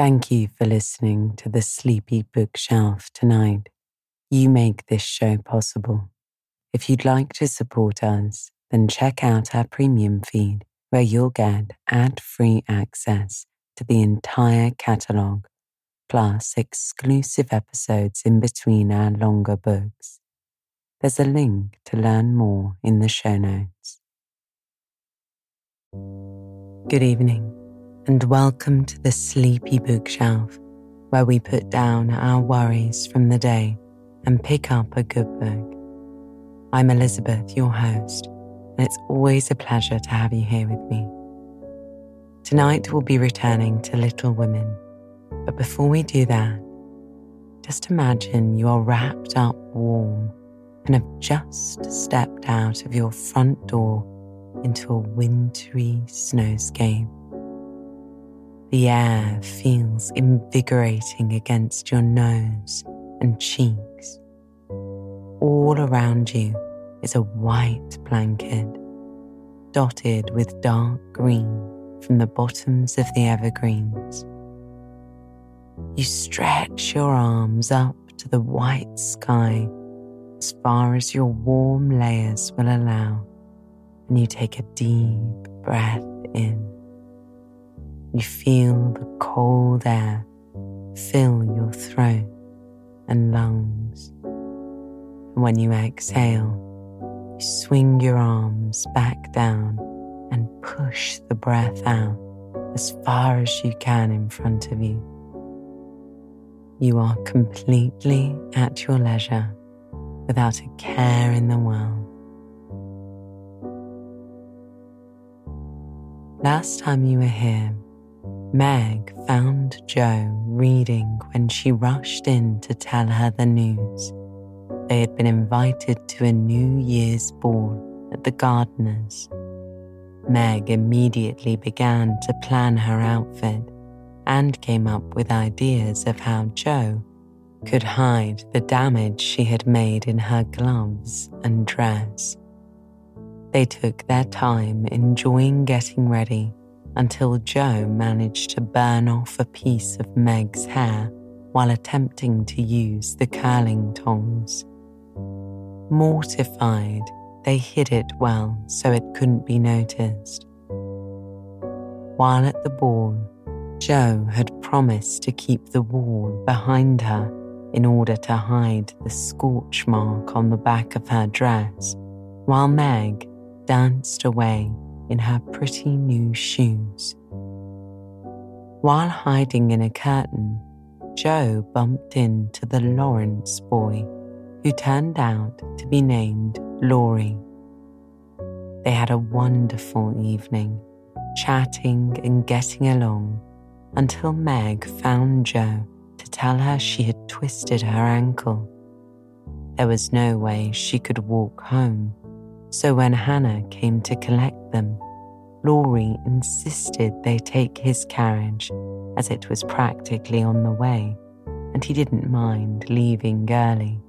Thank you for listening to the Sleepy Bookshelf tonight. You make this show possible. If you'd like to support us, then check out our premium feed where you'll get ad free access to the entire catalogue, plus exclusive episodes in between our longer books. There's a link to learn more in the show notes. Good evening, and welcome to the Sleepy Bookshelf, where we put down our worries from the day and pick up a good book. I'm Elizabeth, your host, and it's always a pleasure to have you here with me. Tonight we'll be returning to Little Women, but before we do that, just imagine you are wrapped up warm and have just stepped out of your front door into a wintry snowscape. The air feels invigorating against your nose and cheeks all around you is a white blanket, dotted with dark green from the bottoms of the evergreens. You stretch your arms up to the white sky as far as your warm layers will allow, and you take a deep breath in. You feel the cold air fill your throat and lungs. And when you exhale, you swing your arms back down and push the breath out as far as you can in front of you. You are completely at your leisure without a care in the world. Last time you were here, Meg found Jo reading when she rushed in to tell her the news they had been invited to a New Year's ball at the Gardiner's. Meg immediately began to plan her outfit and came up with ideas of how Jo could hide the damage she had made in her gloves and dress. They took their time enjoying getting ready until Jo managed to burn off a piece of Meg's hair while attempting to use the curling tongs. Mortified, they hid it well so it couldn't be noticed. While at the ball, Jo had promised to keep the wall behind her in order to hide the scorch mark on the back of her dress, while Meg danced away in her pretty new shoes. While hiding in a curtain, Jo bumped into the Lawrence boy who turned out to be named Laurie. They had a wonderful evening, chatting and getting along until Meg found Jo to tell her she had twisted her ankle. There was no way she could walk home, so when Hannah came to collect them, Laurie insisted they take his carriage as it was practically on the way and he didn't mind leaving early.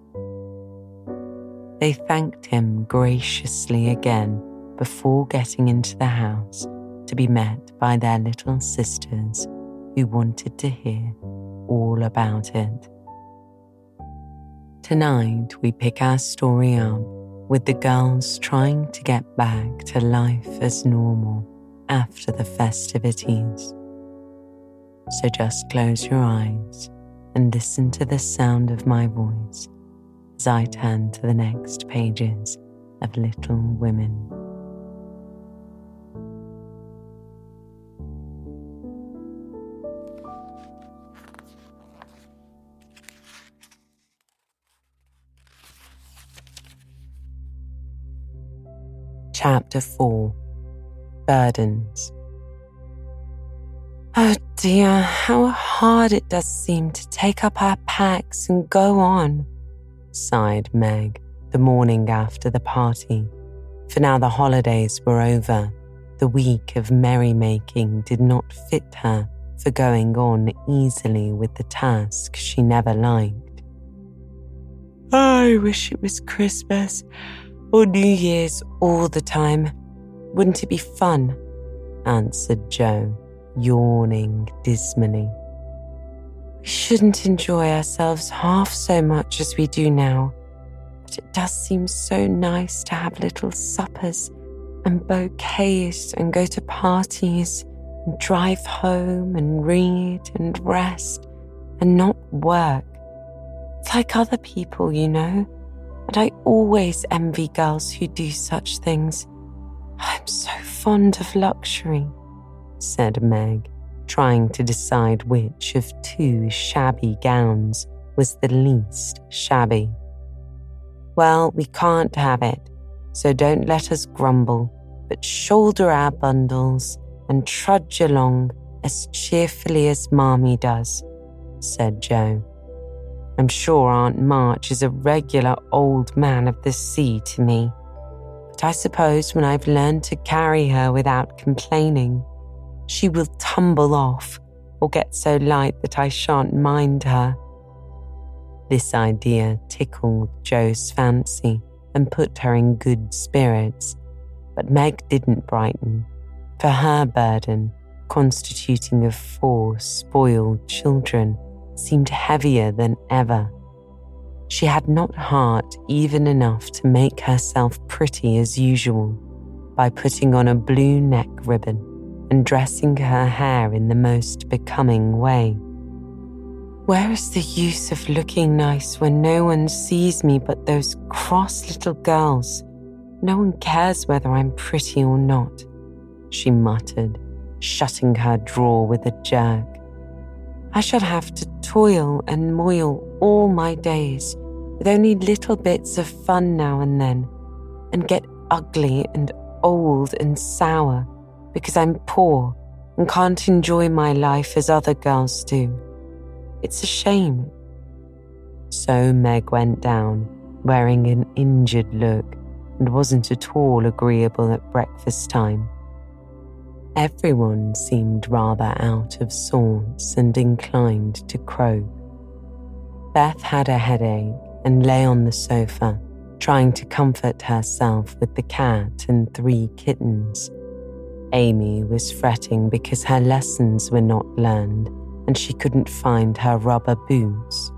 They thanked him graciously again before getting into the house to be met by their little sisters who wanted to hear all about it. Tonight, we pick our story up with the girls trying to get back to life as normal after the festivities. So just close your eyes and listen to the sound of my voice as I turn to the next pages of Little Women. Chapter 4 Burdens. Oh dear, how hard it does seem to take up our packs and go on sighed Meg the morning after the party. For now the holidays were over. The week of merrymaking did not fit her for going on easily with the task she never liked. I wish it was Christmas or New Year's all the time. Wouldn't it be fun? answered Jo, yawning dismally. We shouldn't enjoy ourselves half so much as we do now, but it does seem so nice to have little suppers and bouquets and go to parties and drive home and read and rest and not work. It's like other people, you know, and I always envy girls who do such things. I'm so fond of luxury, said Meg trying to decide which of two shabby gowns was the least shabby. Well, we can't have it, so don't let us grumble, but shoulder our bundles and trudge along as cheerfully as Marmee does, said Jo. I'm sure Aunt March is a regular old man of the sea to me, but I suppose when I've learned to carry her without complaining, she will tumble off or get so light that I shan't mind her. This idea tickled Jo's fancy and put her in good spirits, but Meg didn't brighten, for her burden, constituting of four spoiled children, seemed heavier than ever. She had not heart even enough to make herself pretty as usual by putting on a blue neck ribbon and dressing her hair in the most becoming way. Where is the use of looking nice when no one sees me but those cross little girls? No one cares whether I'm pretty or not, she muttered, shutting her drawer with a jerk. I shall have to toil and moil all my days with only little bits of fun now and then, and get ugly and old and sour because I'm poor and can't enjoy my life as other girls do. It's a shame. So Meg went down, wearing an injured look and wasn't at all agreeable at breakfast time. Everyone seemed rather out of sorts and inclined to croak. Beth had a headache and lay on the sofa, trying to comfort herself with the cat and three kittens Amy was fretting because her lessons were not learned and she couldn't find her rubber boots.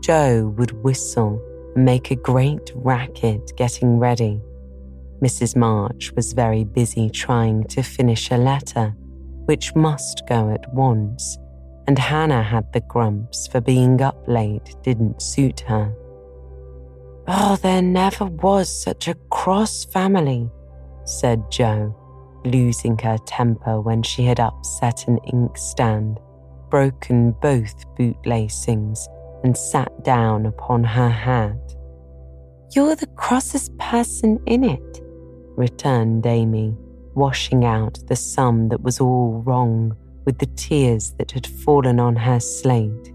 Jo would whistle and make a great racket getting ready. Mrs. March was very busy trying to finish a letter, which must go at once, and Hannah had the grumps for being up late didn't suit her. Oh, there never was such a cross family, said Jo losing her temper when she had upset an inkstand, broken both bootlacings, and sat down upon her hat. You're the crossest person in it, returned Amy, washing out the sum that was all wrong with the tears that had fallen on her slate.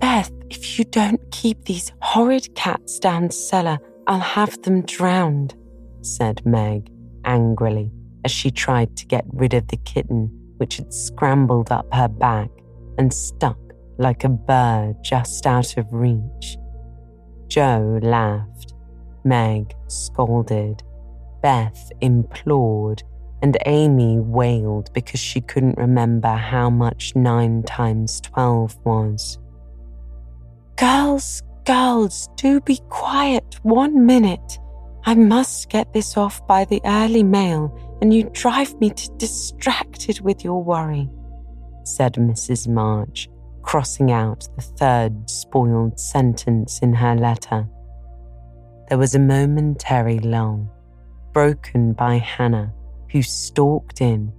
Beth, if you don't keep these horrid cats down cellar, I'll have them drowned, said Meg, angrily as she tried to get rid of the kitten which had scrambled up her back and stuck like a bird just out of reach. Jo laughed, Meg scolded, Beth implored, and Amy wailed because she couldn't remember how much nine times twelve was. Girls, girls, do be quiet one minute, I must get this off by the early mail, and you drive me to distracted with your worry, said Mrs. March, crossing out the third spoiled sentence in her letter. There was a momentary lull, broken by Hannah, who stalked in,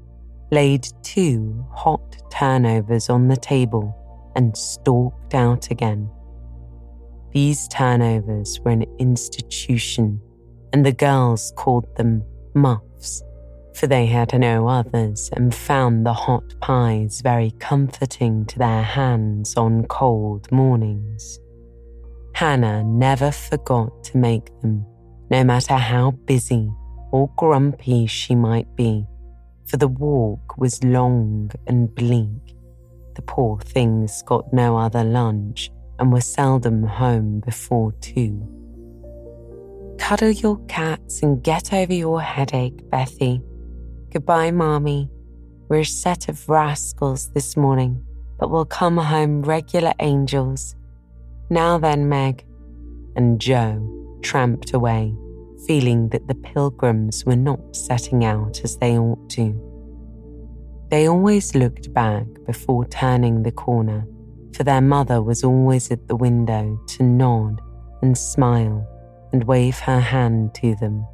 laid two hot turnovers on the table, and stalked out again. These turnovers were an institution and the girls called them muffs, for they had no others and found the hot pies very comforting to their hands on cold mornings. Hannah never forgot to make them, no matter how busy or grumpy she might be, for the walk was long and bleak. The poor things got no other lunch and were seldom home before two. Cuddle your cats and get over your headache, Bethy. Goodbye, Marmee. We're a set of rascals this morning, but we'll come home regular angels. Now then, Meg. And Jo tramped away, feeling that the pilgrims were not setting out as they ought to. They always looked back before turning the corner, for their mother was always at the window to nod and smile and wave her hand to them.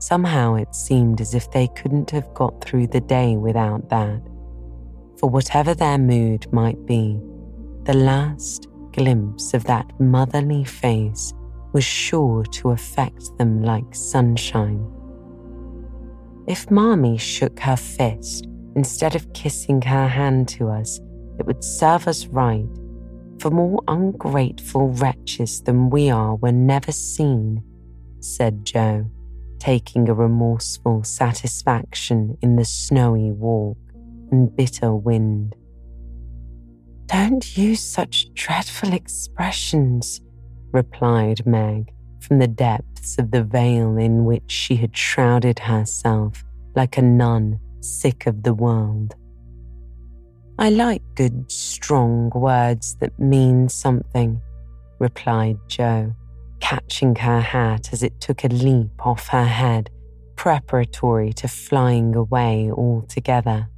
Somehow it seemed as if they couldn't have got through the day without that. For whatever their mood might be, the last glimpse of that motherly face was sure to affect them like sunshine. If Marmee shook her fist Instead of kissing her hand to us, it would serve us right, for more ungrateful wretches than we are were never seen, said Jo, taking a remorseful satisfaction in the snowy walk and bitter wind. Don't use such dreadful expressions, replied Meg from the depths of the veil in which she had shrouded herself like a nun sick of the world. I like good, strong words that mean something, replied Jo, catching her hat as it took a leap off her head, preparatory to flying away altogether.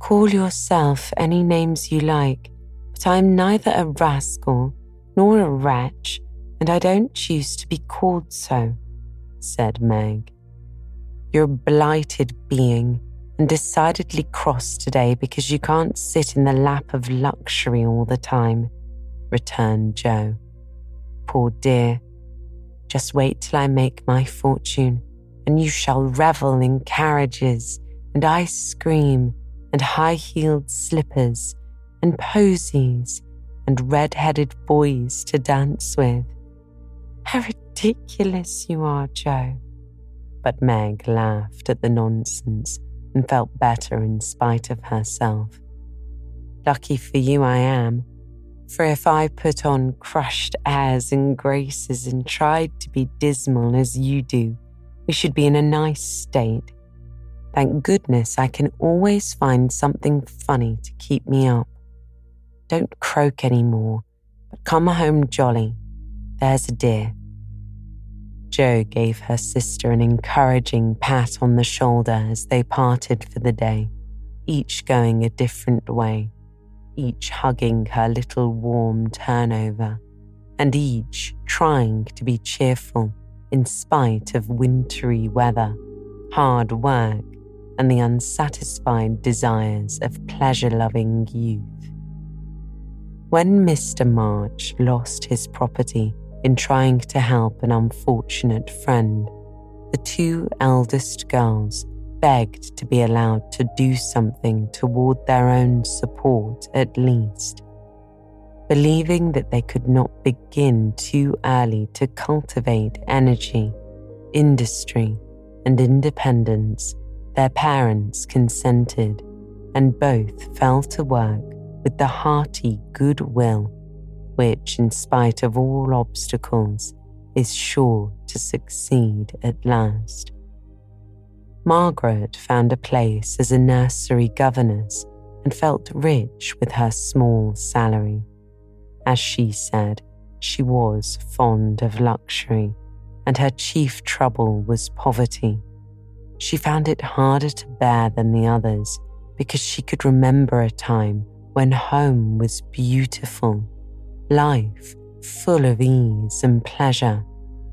Call yourself any names you like, but I am neither a rascal nor a wretch, and I don't choose to be called so, said Meg. You're a blighted being and decidedly cross today because you can't sit in the lap of luxury all the time, returned Jo. Poor dear. Just wait till I make my fortune, and you shall revel in carriages and ice cream and high heeled slippers and posies and red headed boys to dance with. How ridiculous you are, Jo. But Meg laughed at the nonsense and felt better in spite of herself. Lucky for you, I am. For if I put on crushed airs and graces and tried to be dismal as you do, we should be in a nice state. Thank goodness I can always find something funny to keep me up. Don't croak any more, but come home jolly. There's a dear. Jo gave her sister an encouraging pat on the shoulder as they parted for the day, each going a different way, each hugging her little warm turnover, and each trying to be cheerful in spite of wintry weather, hard work, and the unsatisfied desires of pleasure loving youth. When Mr. March lost his property, in trying to help an unfortunate friend, the two eldest girls begged to be allowed to do something toward their own support at least. Believing that they could not begin too early to cultivate energy, industry, and independence, their parents consented, and both fell to work with the hearty goodwill which, in spite of all obstacles, is sure to succeed at last. Margaret found a place as a nursery governess and felt rich with her small salary. As she said, she was fond of luxury, and her chief trouble was poverty. She found it harder to bear than the others because she could remember a time when home was beautiful life full of ease and pleasure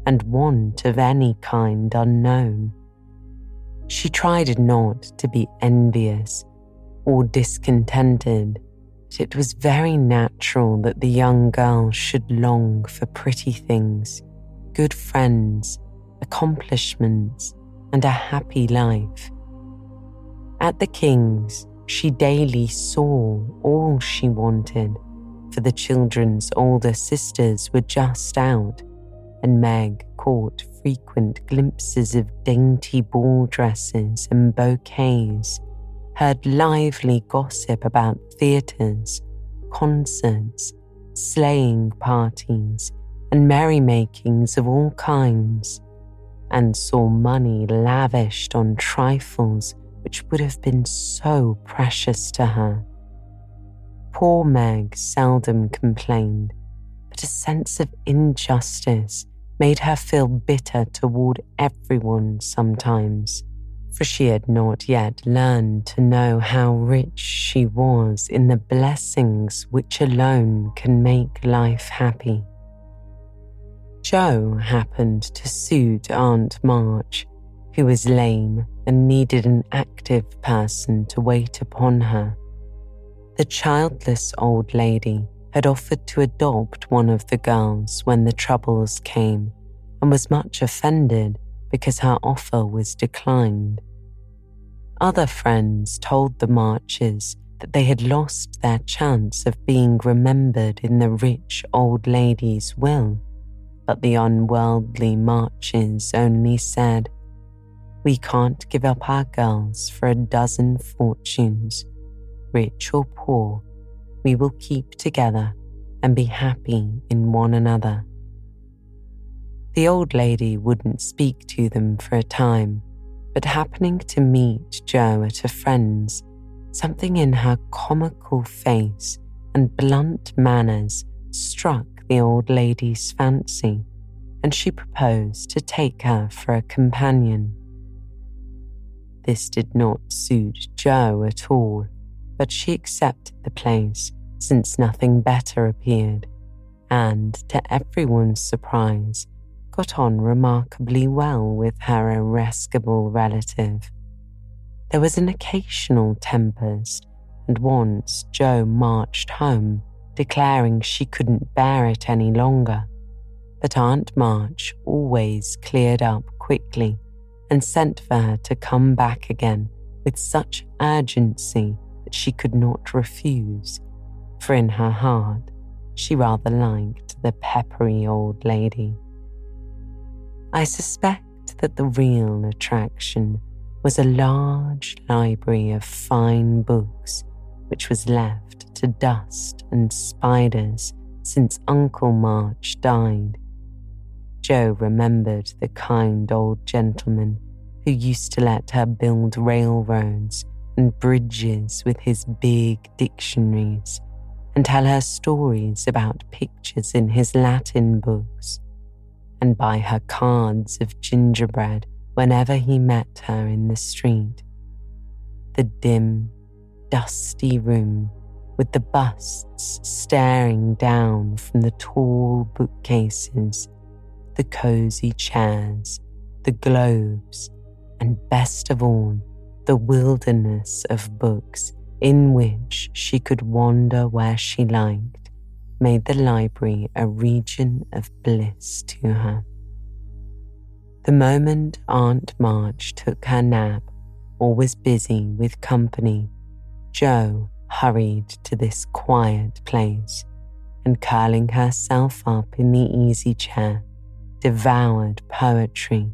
and want of any kind unknown. She tried not to be envious or discontented, but it was very natural that the young girl should long for pretty things, good friends, accomplishments, and a happy life. At the King's, she daily saw all she wanted for the children's older sisters were just out, and Meg caught frequent glimpses of dainty ball dresses and bouquets, heard lively gossip about theatres, concerts, sleighing parties, and merrymakings of all kinds, and saw money lavished on trifles which would have been so precious to her. Poor Meg seldom complained, but a sense of injustice made her feel bitter toward everyone sometimes, for she had not yet learned to know how rich she was in the blessings which alone can make life happy. Jo happened to suit Aunt March, who was lame and needed an active person to wait upon her. The childless old lady had offered to adopt one of the girls when the troubles came and was much offended because her offer was declined. Other friends told the Marches that they had lost their chance of being remembered in the rich old lady's will, but the unworldly Marches only said, We can't give up our girls for a dozen fortunes, rich or poor we will keep together and be happy in one another. The old lady wouldn't speak to them for a time, but happening to meet Jo at a friend's, something in her comical face and blunt manners struck the old lady's fancy, and she proposed to take her for a companion. This did not suit Jo at all, but she accepted the place since nothing better appeared, and to everyone's surprise, got on remarkably well with her irascible relative. There was an occasional tempest, and once Jo marched home, declaring she couldn't bear it any longer. But Aunt March always cleared up quickly and sent for her to come back again with such urgency that she could not refuse, for in her heart she rather liked the peppery old lady. I suspect that the real attraction was a large library of fine books which was left to dust and spiders since Uncle March died. Jo remembered the kind old gentleman who used to let her build railroads and bridges with his big dictionaries and tell her stories about pictures in his Latin books, and buy her cards of gingerbread whenever he met her in the street. The dim, dusty room with the busts staring down from the tall bookcases, the cosy chairs, the globes, and best of all, the wilderness of books in which she could wander where she liked, made the library a region of bliss to her. The moment Aunt March took her nap or was busy with company, Jo hurried to this quiet place and curling herself up in the easy chair, devoured poetry,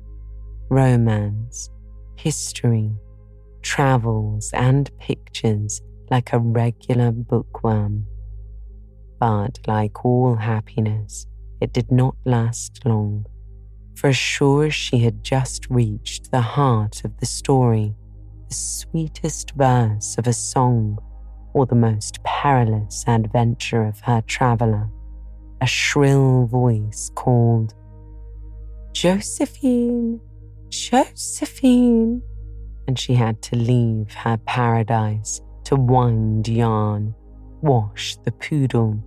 romance, history, travels, and pictures like a regular bookworm. But like all happiness, it did not last long, for sure as she had just reached the heart of the story, the sweetest verse of a song, or the most perilous adventure of her traveller, a shrill voice called, Josephine, Josephine and she had to leave her paradise to wind yarn, wash the poodle,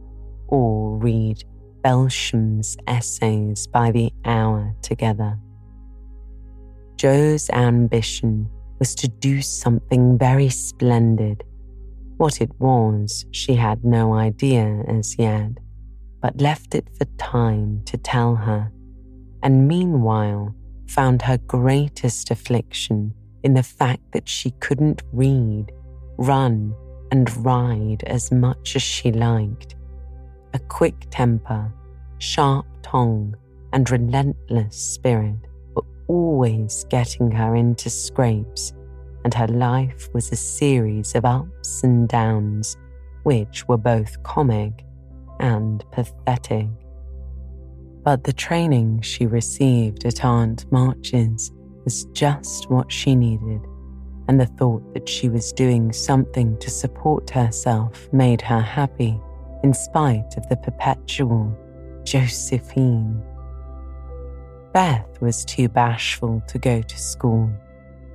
or read Belsham's essays by the hour together. Jo's ambition was to do something very splendid. What it was, she had no idea as yet, but left it for time to tell her, and meanwhile found her greatest affliction in the fact that she couldn't read, run, and ride as much as she liked. A quick temper, sharp tongue, and relentless spirit were always getting her into scrapes, and her life was a series of ups and downs, which were both comic and pathetic. But the training she received at Aunt March's was just what she needed, and the thought that she was doing something to support herself made her happy in spite of the perpetual Josephine. Beth was too bashful to go to school.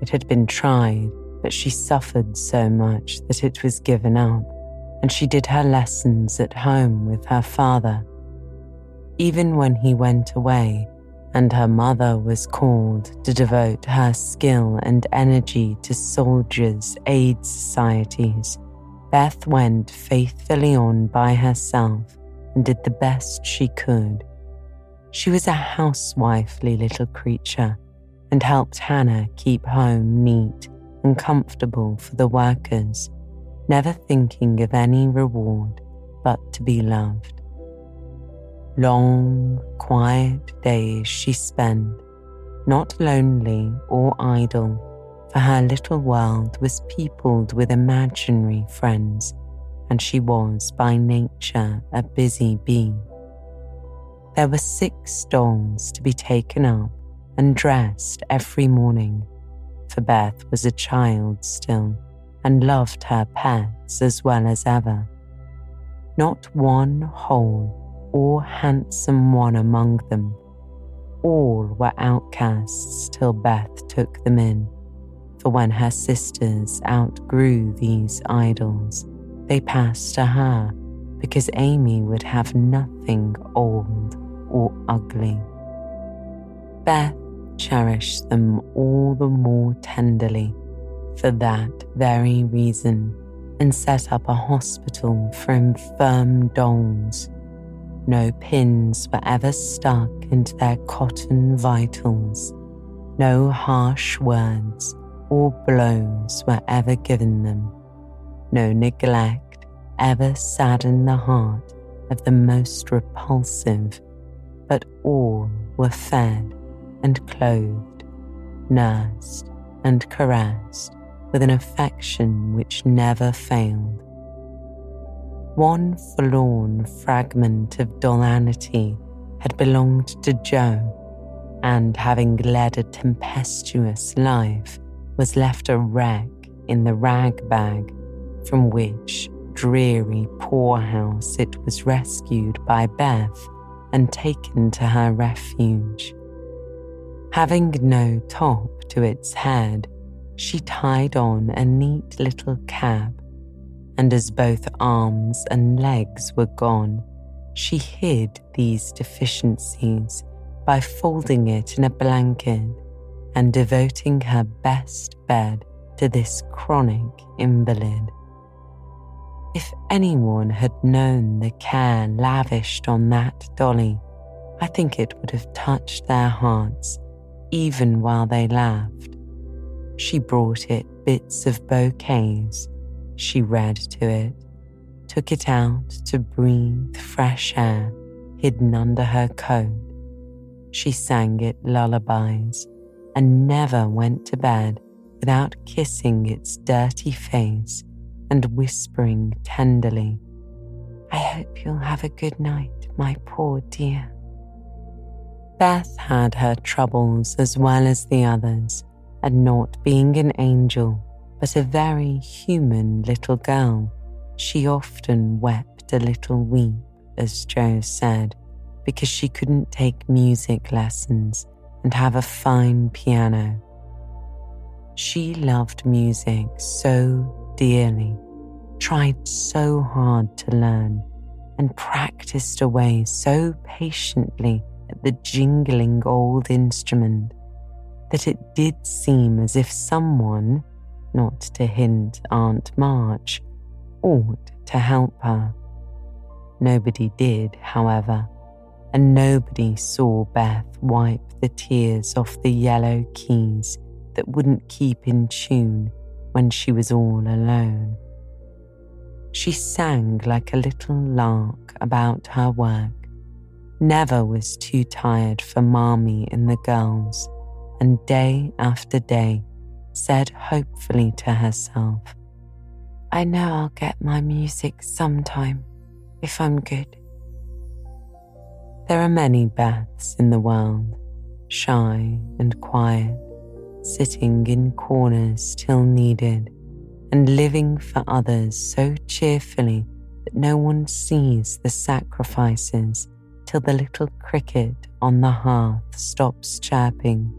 It had been tried, but she suffered so much that it was given up, and she did her lessons at home with her father. Even when he went away, and her mother was called to devote her skill and energy to soldiers' aid societies, Beth went faithfully on by herself and did the best she could. She was a housewifely little creature and helped Hannah keep home neat and comfortable for the workers, never thinking of any reward but to be loved. Long, quiet days she spent, not lonely or idle, for her little world was peopled with imaginary friends, and she was by nature a busy bee. There were six dolls to be taken up and dressed every morning, for Beth was a child still and loved her pets as well as ever. Not one whole or handsome one among them. All were outcasts till Beth took them in, for when her sisters outgrew these idols, they passed to her because Amy would have nothing old or ugly. Beth cherished them all the more tenderly for that very reason and set up a hospital for infirm dolls no pins were ever stuck into their cotton vitals. No harsh words or blows were ever given them. No neglect ever saddened the heart of the most repulsive, but all were fed and clothed, nursed and caressed with an affection which never failed one forlorn fragment of dollanity had belonged to Jo, and having led a tempestuous life, was left a wreck in the rag bag from which dreary poorhouse it was rescued by Beth and taken to her refuge. Having no top to its head, she tied on a neat little cap and as both arms and legs were gone, she hid these deficiencies by folding it in a blanket and devoting her best bed to this chronic invalid. If anyone had known the care lavished on that dolly, I think it would have touched their hearts even while they laughed. She brought it bits of bouquets she read to it, took it out to breathe fresh air hidden under her coat. She sang it lullabies and never went to bed without kissing its dirty face and whispering tenderly, I hope you'll have a good night, my poor dear. Beth had her troubles as well as the others, and not being an angel, but a very human little girl. She often wept a little weep, as Jo said, because she couldn't take music lessons and have a fine piano. She loved music so dearly, tried so hard to learn, and practiced away so patiently at the jingling old instrument that it did seem as if someone not to hint Aunt March, ought to help her. Nobody did, however, and nobody saw Beth wipe the tears off the yellow keys that wouldn't keep in tune when she was all alone. She sang like a little lark about her work, never was too tired for Marmee and the girls, and day after day said hopefully to herself, I know I'll get my music sometime if I'm good. There are many Beths in the world, shy and quiet, sitting in corners till needed, and living for others so cheerfully that no one sees the sacrifices till the little cricket on the hearth stops chirping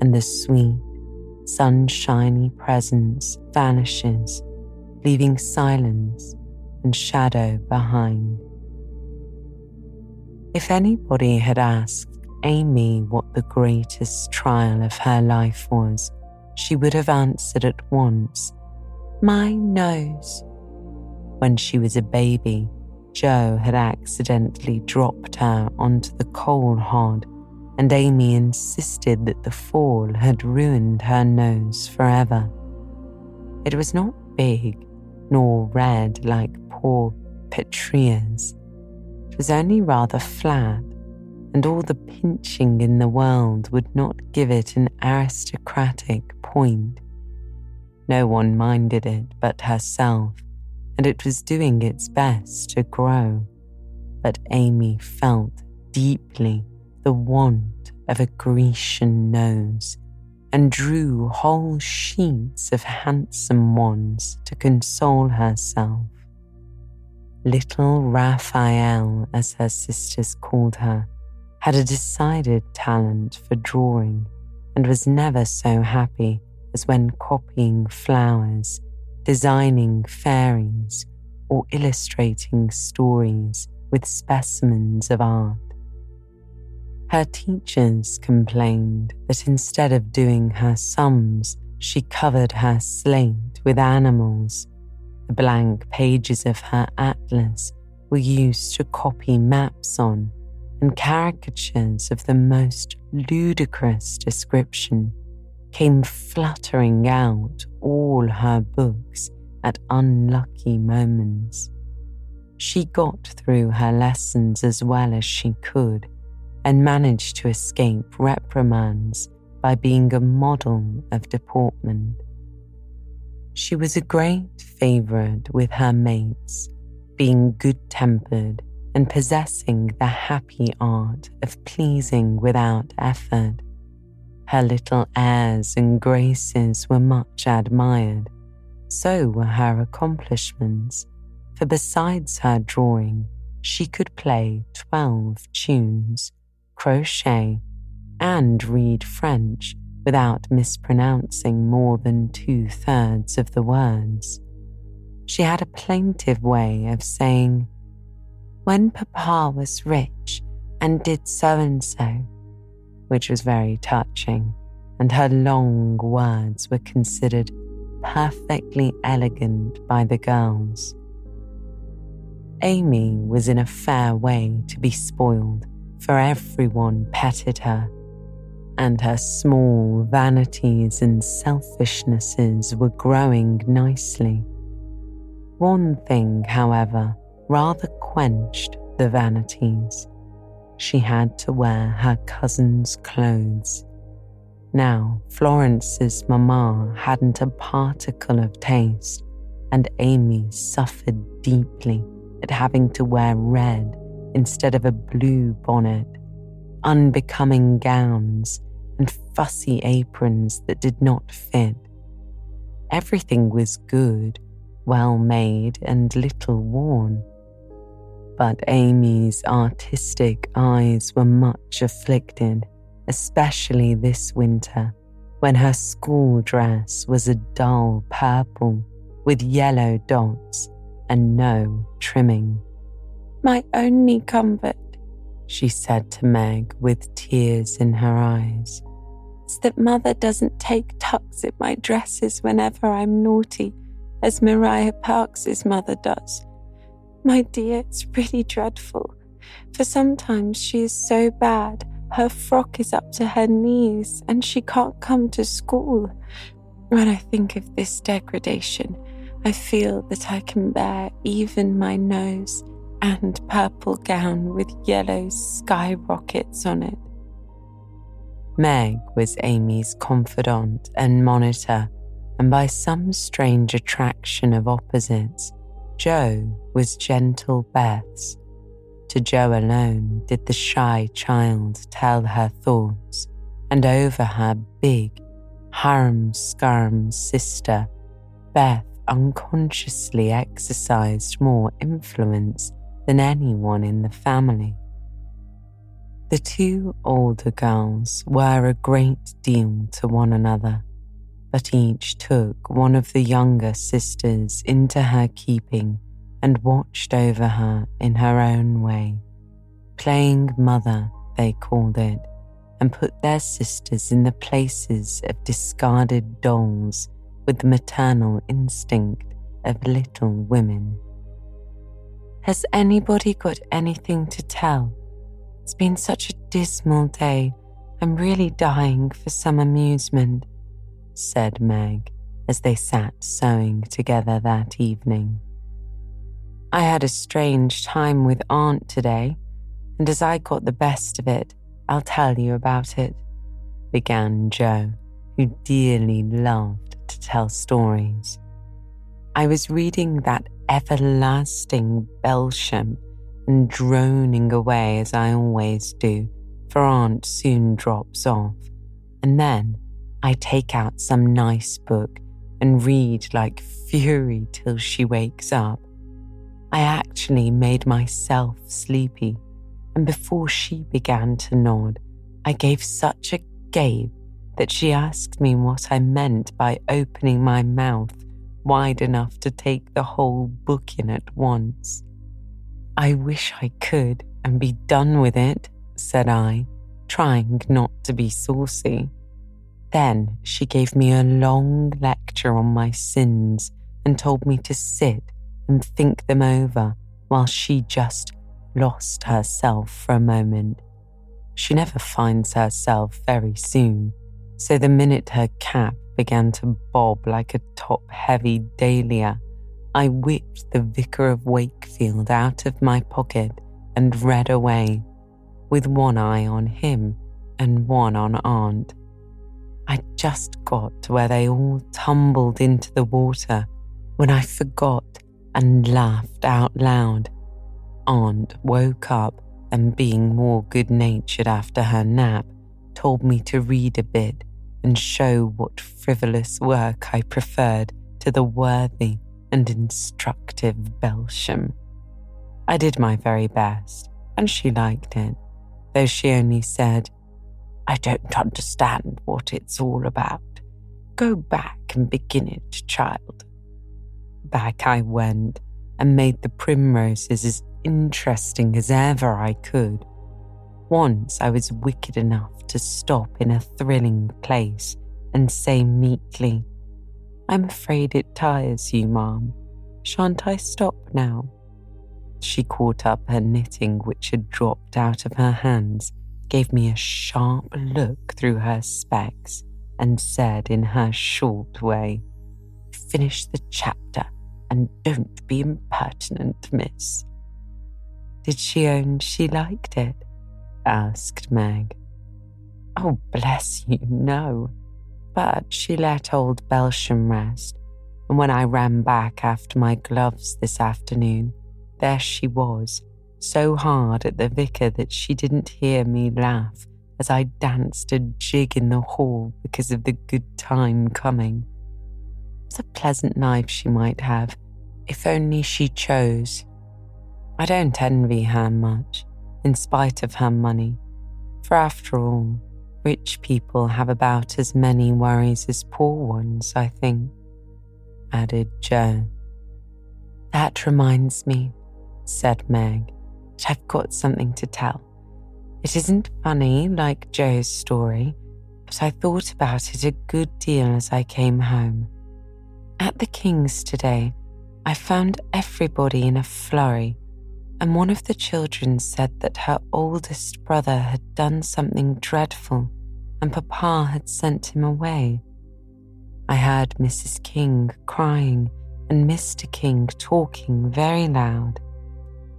and the sweet, sunshiny presence vanishes, leaving silence and shadow behind. If anybody had asked Amy what the greatest trial of her life was, she would have answered at once, My nose. When she was a baby, Jo had accidentally dropped her onto the coal hod, and Amy insisted that the fall had ruined her nose forever. It was not big nor red like poor Petrea's. It was only rather flat, and all the pinching in the world would not give it an aristocratic point. No one minded it but herself, and it was doing its best to grow. But Amy felt deeply the want of a Grecian nose and drew whole sheets of handsome ones to console herself. Little Raphael, as her sisters called her, had a decided talent for drawing and was never so happy as when copying flowers, designing fairies, or illustrating stories with specimens of art. Her teachers complained that instead of doing her sums, she covered her slate with animals the blank pages of her atlas were used to copy maps on, and caricatures of the most ludicrous description came fluttering out all her books at unlucky moments. She got through her lessons as well as she could and managed to escape reprimands by being a model of deportment. She was a great favourite with her mates, being good tempered and possessing the happy art of pleasing without effort. Her little airs and graces were much admired. So were her accomplishments, for besides her drawing, she could play 12 tunes, crochet, and read French without mispronouncing more than two thirds of the words. She had a plaintive way of saying, When Papa was rich and did so and so, which was very touching, and her long words were considered perfectly elegant by the girls. Amy was in a fair way to be spoiled, for everyone petted her and her small vanities and selfishnesses were growing nicely. One thing, however, rather quenched the vanities. She had to wear her cousin's clothes. Now, Florence's mamma hadn't a particle of taste, and Amy suffered deeply at having to wear red instead of a blue bonnet unbecoming gowns, and fussy aprons that did not fit. Everything was good, well made, and little worn. But Amy's artistic eyes were much afflicted, especially this winter, when her school dress was a dull purple with yellow dots and no trimming. My only comfort she said to Meg with tears in her eyes, is that mother doesn't take tucks at my dresses whenever I'm naughty, as Maria Parks's mother does. My dear, it's really dreadful, for sometimes she is so bad her frock is up to her knees and she can't come to school. When I think of this degradation, I feel that I can bear even my nose and purple gown with yellow skyrockets on it. Meg was Amy's confidant and monitor, and by some strange attraction of opposites, Jo was gentle Beth's. To Jo alone did the shy child tell her thoughts, and over her big, Harum Scaram's sister, Beth unconsciously exercised more influence than anyone in the family. The two older girls were a great deal to one another, but each took one of the younger sisters into her keeping and watched over her in her own way. Playing mother, they called it, and put their sisters in the places of discarded dolls with the maternal instinct of little women. Has anybody got anything to tell? It's been such a dismal day. I'm really dying for some amusement, said Meg as they sat sewing together that evening. I had a strange time with Aunt today, and as I got the best of it, I'll tell you about it, began Jo, who dearly loved to tell stories. I was reading that everlasting Belsham and droning away as I always do, for Aunt soon drops off. And then I take out some nice book and read like fury till she wakes up. I actually made myself sleepy, and before she began to nod, I gave such a gape that she asked me what I meant by opening my mouth wide enough to take the whole book in at once. I wish I could and be done with it, said I, trying not to be saucy. Then she gave me a long lecture on my sins and told me to sit and think them over while she just lost herself for a moment. She never finds herself very soon, so the minute her cap began to bob like a top heavy dahlia, I whipped the Vicar of Wakefield out of my pocket and read away, with one eye on him and one on Aunt. I just got to where they all tumbled into the water when I forgot and laughed out loud. Aunt woke up and, being more good natured after her nap, told me to read a bit and show what frivolous work I preferred to the worthy and instructive Belsham. I did my very best, and she liked it, though she only said, I don't understand what it's all about. Go back and begin it, child. Back I went and made the primroses as interesting as ever I could. Once I was wicked enough to stop in a thrilling place and say meekly, I'm afraid it tires you, ma'am. Shan't I stop now? She caught up her knitting, which had dropped out of her hands, gave me a sharp look through her specs, and said in her short way, Finish the chapter and don't be impertinent, miss. Did she own she liked it? Asked Meg. Oh, bless you, no. But she let old Belsham rest, and when I ran back after my gloves this afternoon, there she was, so hard at the vicar that she didn't hear me laugh as I danced a jig in the hall because of the good time coming. It's a pleasant life she might have, if only she chose. I don't envy her much in spite of her money. For after all, rich people have about as many worries as poor ones, I think, added Jo. That reminds me, said Meg, that I've got something to tell. It isn't funny like Jo's story, but I thought about it a good deal as I came home. At the King's today, I found everybody in a flurry and one of the children said that her oldest brother had done something dreadful and Papa had sent him away. I heard Mrs. King crying and Mr. King talking very loud,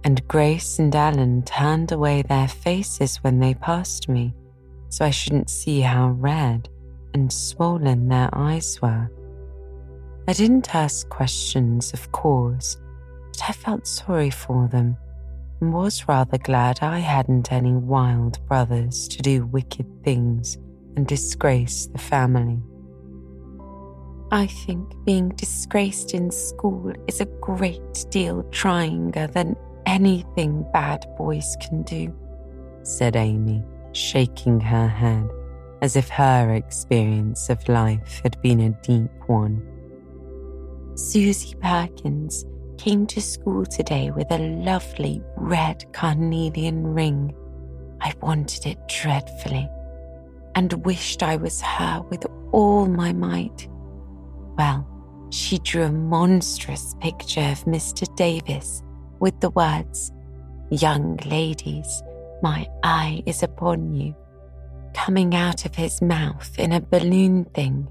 and Grace and Ellen turned away their faces when they passed me so I shouldn't see how red and swollen their eyes were. I didn't ask questions, of course, but I felt sorry for them was rather glad I hadn't any wild brothers to do wicked things and disgrace the family. I think being disgraced in school is a great deal tryinger than anything bad boys can do, said Amy, shaking her head as if her experience of life had been a deep one. Susie Perkins came to school today with a lovely red carnelian ring. I wanted it dreadfully and wished I was her with all my might. Well, she drew a monstrous picture of Mr. Davis with the words, Young ladies, my eye is upon you, coming out of his mouth in a balloon thing.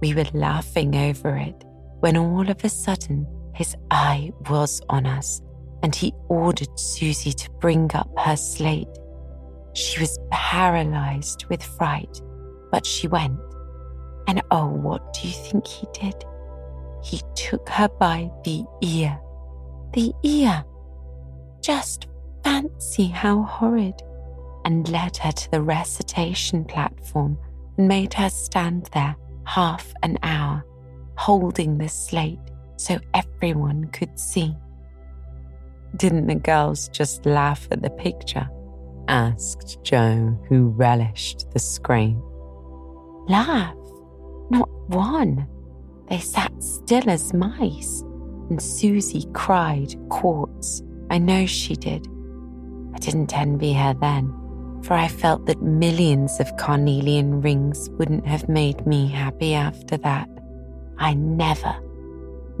We were laughing over it when all of a sudden his eye was on us and he ordered Susie to bring up her slate. She was paralyzed with fright, but she went. And oh, what do you think he did? He took her by the ear. The ear. Just fancy how horrid. And led her to the recitation platform and made her stand there half an hour, holding the slate so everyone could see. Didn't the girls just laugh at the picture? asked Jo, who relished the scrape. Laugh? Not one. They sat still as mice, and Susie cried quarts. I know she did. I didn't envy her then, for I felt that millions of carnelian rings wouldn't have made me happy after that. I never,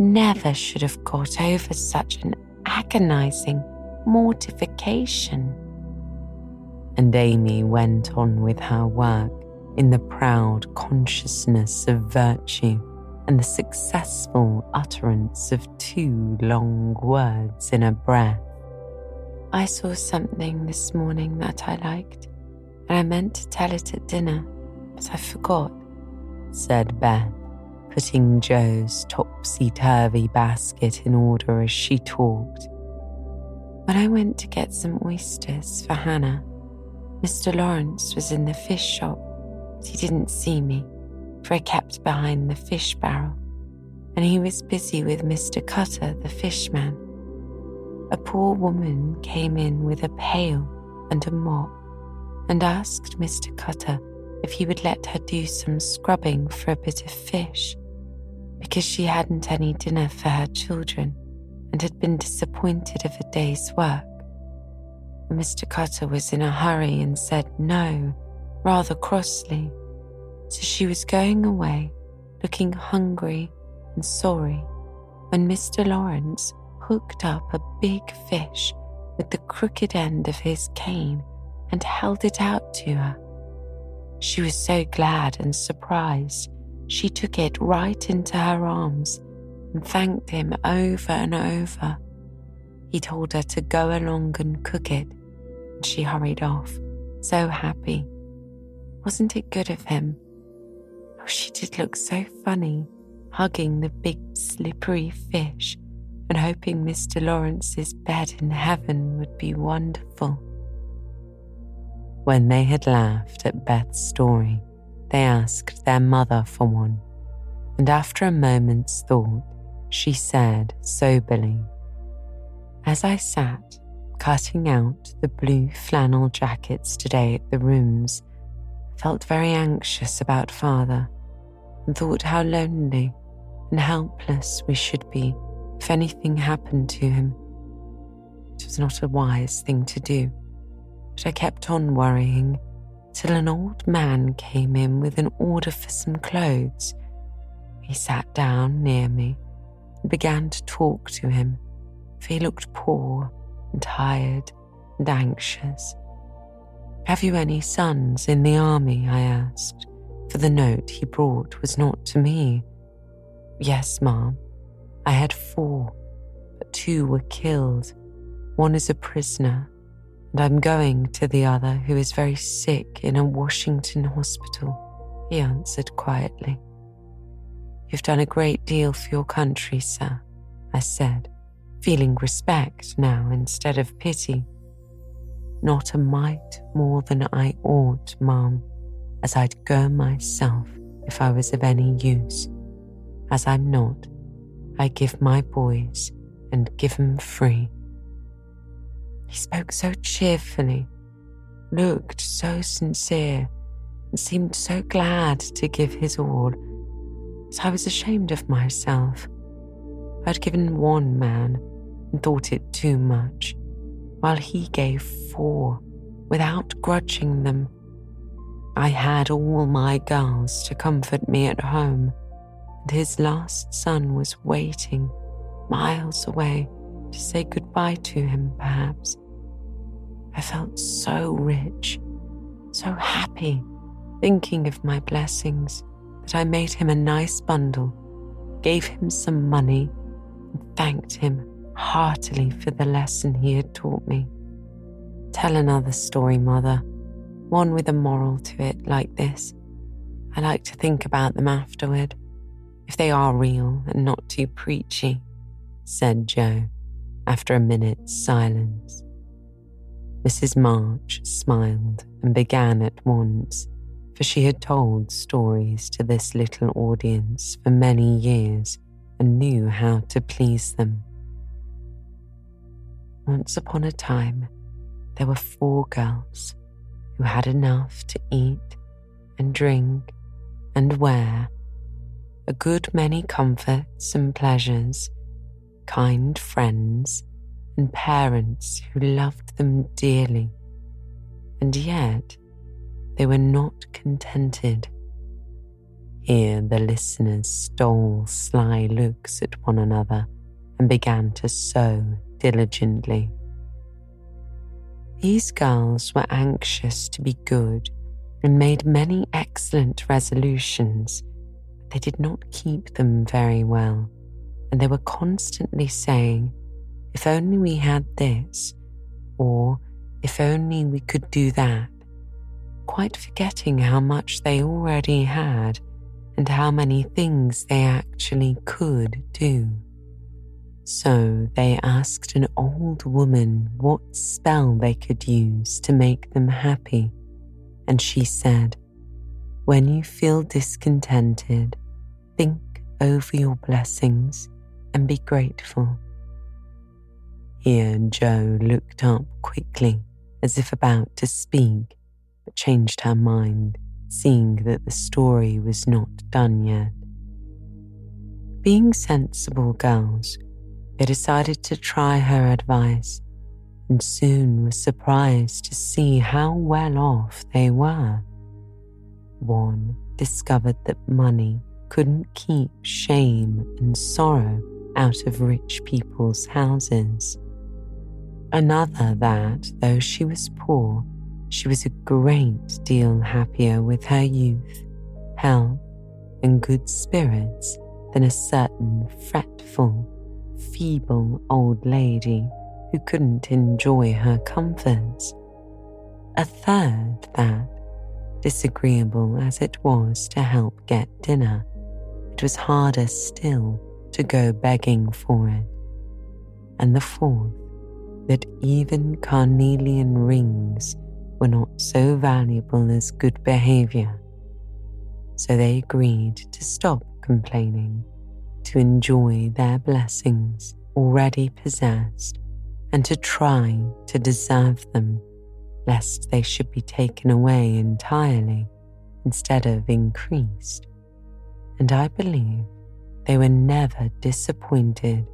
never should have got over such an agonizing mortification. And Amy went on with her work in the proud consciousness of virtue and the successful utterance of two long words in a breath. I saw something this morning that I liked, and I meant to tell it at dinner, but I forgot, said Beth, putting Jo's topsy turvy basket in order as she talked. When I went to get some oysters for Hannah, Mr. Laurence was in the fish shop but he didn't see me, for I kept behind the fish barrel, and he was busy with Mr. Cutter, the fishman. A poor woman came in with a pail and a mop and asked Mr. Cutter if he would let her do some scrubbing for a bit of fish, because she hadn't any dinner for her children and had been disappointed of a day's work. Mr. Cutter was in a hurry and said no rather crossly, so she was going away, looking hungry and sorry, when Mr. Laurence hooked up a big fish with the crooked end of his cane and held it out to her. She was so glad and surprised, she took it right into her arms and thanked him over and over. He told her to go along and cook it, and she hurried off, so happy. Wasn't it good of him? Oh, she did look so funny, hugging the big slippery fish and hoping Mr. Laurence's bed in heaven would be wonderful. When they had laughed at Beth's story, they asked their mother for one, and after a moment's thought, she said soberly, As I sat cutting out the blue flannel jackets today at the rooms, I felt very anxious about father and thought how lonely and helpless we should be if anything happened to him. It was not a wise thing to do, but I kept on worrying till an old man came in with an order for some clothes. He sat down near me and began to talk to him, for he looked poor and tired and anxious. Have you any sons in the army? I asked, for the note he brought was not to me. Yes, ma'am. I had four, but two were killed. One is a prisoner, and I'm going to the other who is very sick in a Washington hospital, he answered quietly. You've done a great deal for your country, sir, I said, feeling respect now instead of pity not a mite more than I ought, ma'am, as I'd go myself if I was of any use. as I'm not, I give my boys and give 'em free. He spoke so cheerfully, looked so sincere, and seemed so glad to give his all, as I was ashamed of myself. I had given one man and thought it too much, while he gave four without grudging them. I had all my girls to comfort me at home, and his last son was waiting miles away to say goodbye to him, perhaps. I felt so rich, so happy, thinking of my blessings that I made him a nice bundle, gave him some money, and thanked him heartily for the lesson he had taught me. Tell another story, Mother, one with a moral to it like this. I like to think about them afterward, if they are real and not too preachy, said Jo after a minute's silence. Mrs. March smiled and began at once, for she had told stories to this little audience for many years and knew how to please them. Once upon a time, there were four girls who had enough to eat and drink and wear, a good many comforts and pleasures, kind friends, and parents who loved them dearly, and yet they were not contented. Here the listeners stole sly looks at one another and began to sew diligently. These girls were anxious to be good and made many excellent resolutions, but they did not keep them very well, and they were constantly saying, if only we had this, or if only we could do that, quite forgetting how much they already had and how many things they actually could do. So they asked an old woman what spell they could use to make them happy, and she said, When you feel discontented, think over your blessings and be grateful. Here Jo looked up quickly, as if about to speak, but changed her mind, seeing that the story was not done yet. Being sensible girls, they decided to try her advice and soon were surprised to see how well off they were. One discovered that money couldn't keep shame and sorrow out of rich people's houses. Another that, though she was poor, she was a great deal happier with her youth, health, and good spirits than a certain fretful, feeble old lady who couldn't enjoy her comforts. A third that, disagreeable as it was to help get dinner, it was harder still to go begging for it. And the fourth, that even carnelian rings were not so valuable as good behavior. So they agreed to stop complaining, to enjoy their blessings already possessed, and to try to deserve them, lest they should be taken away entirely instead of increased. And I believe they were never disappointed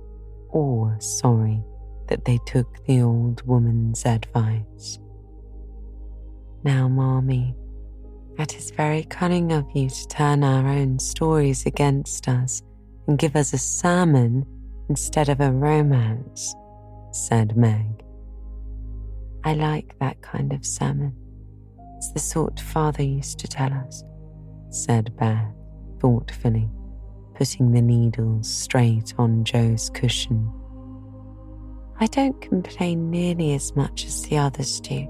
or sorry that they took the old woman's advice. Now, Marmee, it is very cunning of you to turn our own stories against us and give us a sermon instead of a romance, said Meg. I like that kind of sermon. It's the sort Father used to tell us, said Beth thoughtfully, putting the needles straight on Jo's cushion I don't complain nearly as much as the others do,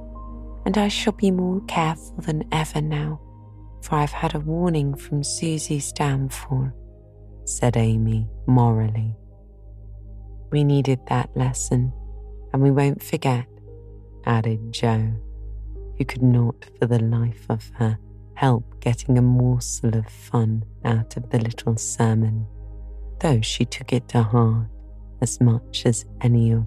and I shall be more careful than ever now, for I've had a warning from Susie's downfall, said Amy morally. We needed that lesson, and we won't forget, added Jo, who could not for the life of her help getting a morsel of fun out of the little sermon. though she took it to heart as much as any of